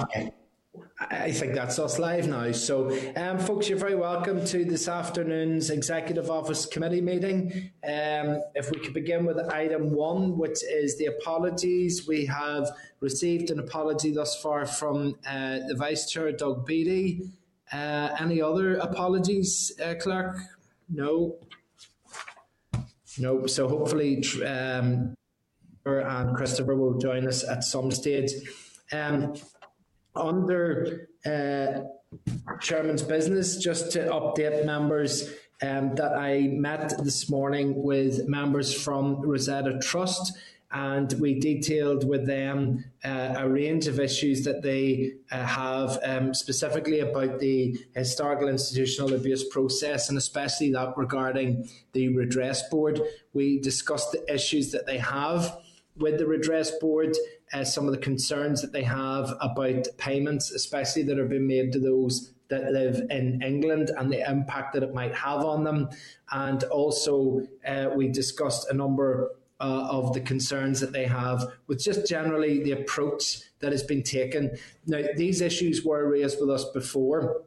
Okay. I think that's us live now. So, um, folks, you're very welcome to this afternoon's Executive Office Committee meeting. Um, if we could begin with item one, which is the apologies. We have received an apology thus far from uh, the Vice Chair, Doug Beattie. Uh, any other apologies, uh, Clerk? No. No. So, hopefully, um, and Christopher will join us at some stage. Um, under uh, Chairman's business, just to update members um, that I met this morning with members from Rosetta Trust and we detailed with them uh, a range of issues that they uh, have, um, specifically about the historical institutional abuse process, and especially that regarding the redress board. We discussed the issues that they have with the redress board, uh, some of the concerns that they have about payments, especially that are being made to those that live in England and the impact that it might have on them. And also, uh, we discussed a number uh, of the concerns that they have with just generally the approach that has been taken. Now, these issues were raised with us before.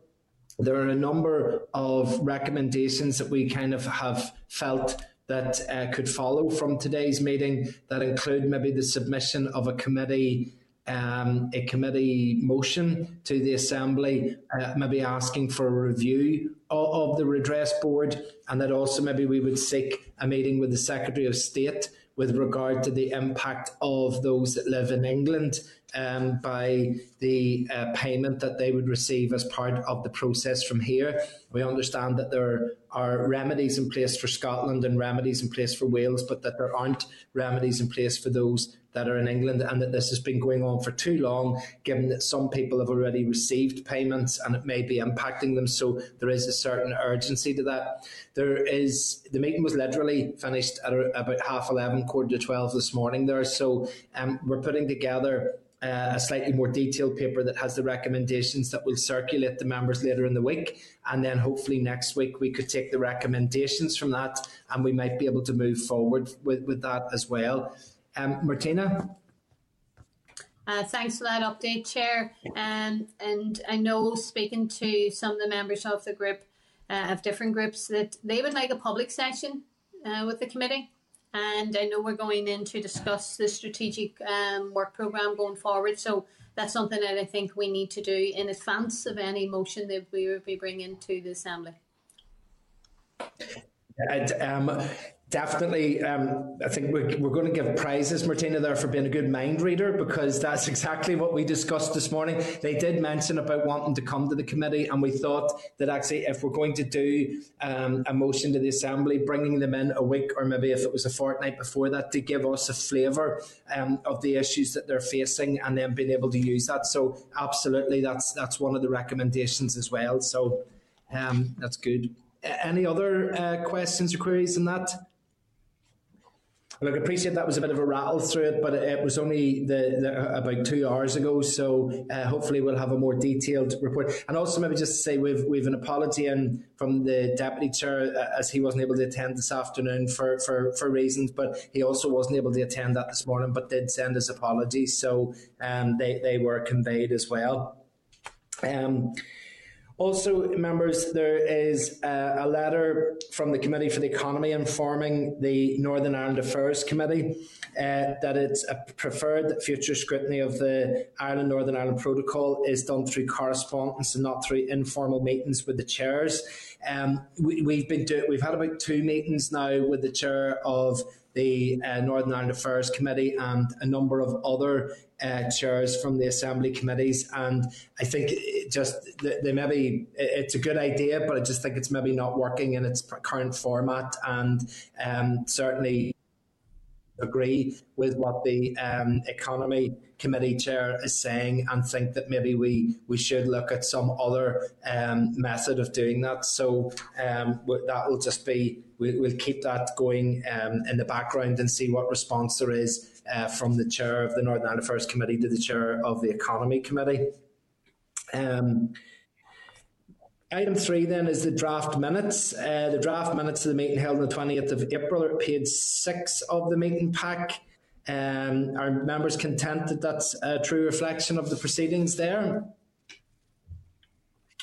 There are a number of recommendations that we kind of have felt that uh, could follow from today's meeting that include maybe the submission of a committee um, a committee motion to the assembly, uh, maybe asking for a review of, of, the redress board, and that also maybe we would seek a meeting with the Secretary of State with regard to the impact of those that live in England um, by the uh, payment that they would receive as part of the process from here. We understand that there are remedies in place for Scotland and remedies in place for Wales, but that there aren't remedies in place for those that are in England, and that this has been going on for too long, given that some people have already received payments and it may be impacting them. So there is a certain urgency to that. There is the meeting was literally finished at about half eleven, quarter to twelve this morning. There, so um, we're putting together uh, a slightly more detailed paper that has the recommendations that will circulate the members later in the week. And then hopefully next week we could take the recommendations from that and we might be able to move forward with, with that as well. Um, Martina? Uh, thanks for that update, Chair. Um, and I know, speaking to some of the members of the group, uh, of different groups, that they would like a public session uh, with the committee and I know we're going in to discuss the strategic um, work program going forward. So that's something that I think we need to do in advance of any motion that we will be bringing to the assembly. And, um, Definitely, um, I think we're, we're going to give prizes, Martina, there for being a good mind reader because that's exactly what we discussed this morning. They did mention about wanting to come to the committee, and we thought that actually, if we're going to do um, a motion to the assembly, bringing them in a week or maybe if it was a fortnight before that to give us a flavour um, of the issues that they're facing, and then being able to use that. So, absolutely, that's that's one of the recommendations as well. So, um, that's good. Any other uh, questions or queries on that? Look, I appreciate that was a bit of a rattle through it, but it was only the, the about two hours ago. So uh, hopefully we'll have a more detailed report. And also maybe just to say we've we've an apology in from the deputy chair uh, as he wasn't able to attend this afternoon for, for, for reasons, but he also wasn't able to attend that this morning, but did send his apologies. So um, they they were conveyed as well. Um, also, members, there is uh, a letter from the Committee for the Economy informing the Northern Ireland Affairs Committee uh, that it's preferred that future scrutiny of the Ireland Northern Ireland Protocol is done through correspondence and not through informal meetings with the chairs. Um, we, have been do- we've had about two meetings now with the chair of the uh, Northern Ireland Affairs Committee and a number of other uh, chairs from the Assembly committees. And I think just they maybe it's a good idea, but I just think it's maybe not working in its current format. And um, certainly agree with what the um, economy committee chair is saying and think that maybe we, we should look at some other um, method of doing that. So um, that will just be, we, will keep that going um, in the background and see what response there is uh, from the chair of the Northern Ireland Affairs Committee to the chair of the Economy Committee. Item three then is the draft minutes. Uh, the draft minutes of the meeting held on the 20th of April are page six of the meeting pack. Um, are members content that that's a true reflection of the proceedings there?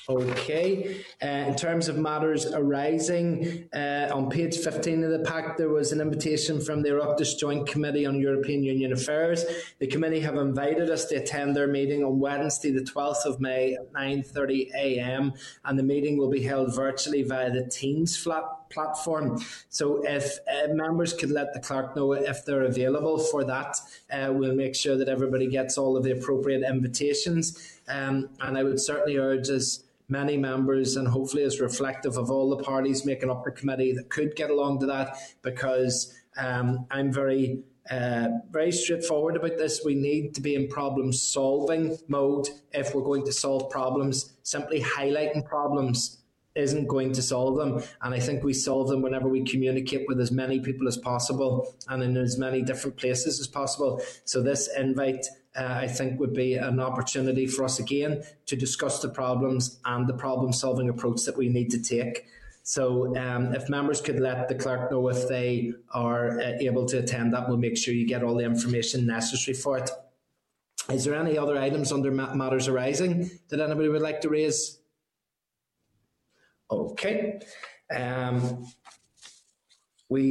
Okay. Uh, in terms of matters arising, uh, on page 15 of the pack, there was an invitation from the Oireachtas Joint Committee on European Union Affairs. The committee have invited us to attend their meeting on Wednesday, the 12th of May at 9.30am, and the meeting will be held virtually via the Teams flat platform. So if uh, members could let the clerk know if they're available for that, uh, we'll make sure that everybody gets all of the appropriate invitations. Um, and I would certainly urge us many members and hopefully is reflective of all the parties making up the committee that could get along to that because um, I'm very uh, very straightforward about this. We need to be in problem solving mode if we're going to solve problems. Simply highlighting problems isn't going to solve them. And I think we solve them whenever we communicate with as many people as possible and in as many different places as possible. So this invite uh, I think would be an opportunity for us again to discuss the problems and the problem solving approach that we need to take. So, um, if members could let the clerk know if they are uh, able to attend that, we'll make sure you get all the information necessary for it. Is there any other items under matters arising that anybody would like to raise? Okay. Um, we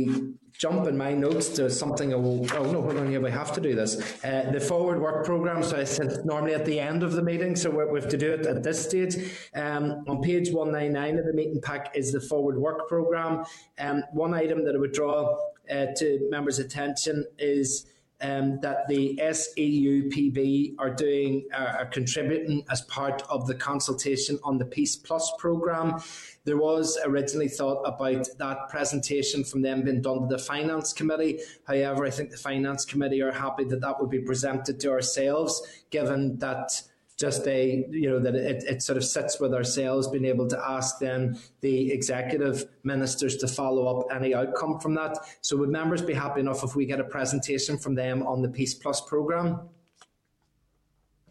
jump in my notes to something. Will, oh no, hold on here. We have to do this. Uh, the forward work program. So I said normally at the end of the meeting, so we have to do it at this stage. Um, on page one nine nine of the meeting pack is the forward work program. Um, one item that I would draw uh, to members' attention is um, that the SEUPB are doing uh, are contributing as part of the consultation on the Peace Plus programme. There was originally thought about that presentation from them being done to the Finance Committee. However, I think the Finance Committee are happy that that would be presented to ourselves, given that just a you know that it, it sort of sits with ourselves being able to ask then the executive ministers to follow up any outcome from that. So would members be happy enough if we get a presentation from them on the peace plus program?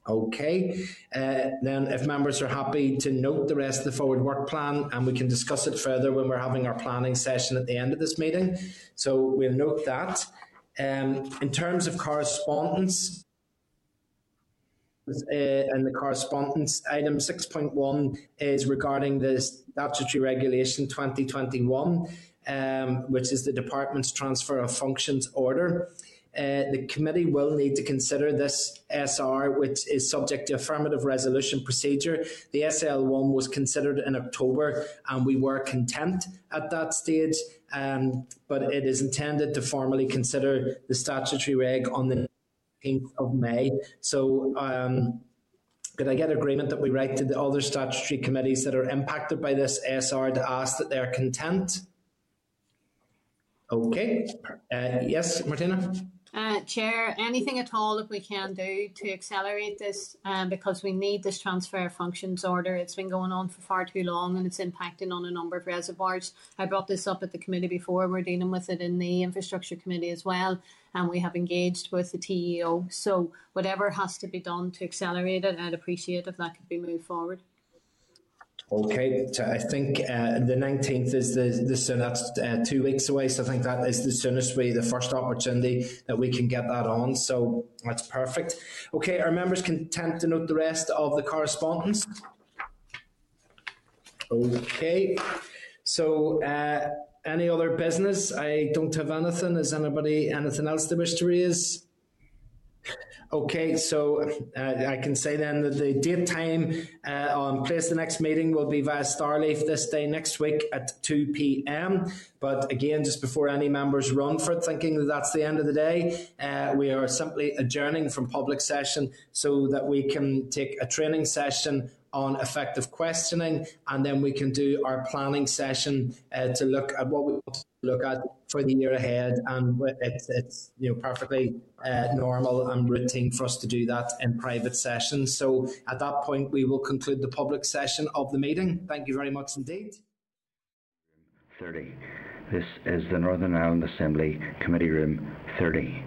Okay uh, then if members are happy to note the rest of the forward work plan and we can discuss it further when we're having our planning session at the end of this meeting. So we'll note that. Um, in terms of correspondence uh, and the correspondence. Item 6.1 is regarding the statutory regulation 2021, um, which is the department's transfer of functions order. Uh, the committee will need to consider this SR, which is subject to affirmative resolution procedure. The SL1 was considered in October, and we were content at that stage, um, but it is intended to formally consider the statutory reg on the 15th of May. So um, could I get agreement that we write to the other statutory committees that are impacted by this SR to ask that they're content? Okay. Uh, yes, Martina? Uh, Chair, anything at all that we can do to accelerate this um, because we need this transfer functions order. It's been going on for far too long and it's impacting on a number of reservoirs. I brought this up at the committee before. We're dealing with it in the infrastructure committee as well and we have engaged with the TEO. So whatever has to be done to accelerate it, I'd appreciate if that could be moved forward. Okay, so I think uh, the 19th is the, the soon, that's uh, two weeks away. So I think that is the soonest way, the first opportunity that we can get that on. So that's perfect. Okay, our members content to note the rest of the correspondence. Okay, so uh, any other business? I don't have anything. Is anybody anything else they wish to raise? Okay, so uh, I can say then that the date time uh, on place the next meeting will be via Starleaf this day next week at 2 p.m. But again, just before any members run for it, thinking that that's the end of the day, uh, we are simply adjourning from public session so that we can take a training session on effective questioning, and then we can do our planning session uh, to look at what we want to look at for the year ahead. And it's, it's you know perfectly uh, normal and routine for us to do that in private sessions. So at that point, we will conclude the public session of the meeting. Thank you very much indeed. 30. This is the Northern Ireland Assembly Committee Room 30.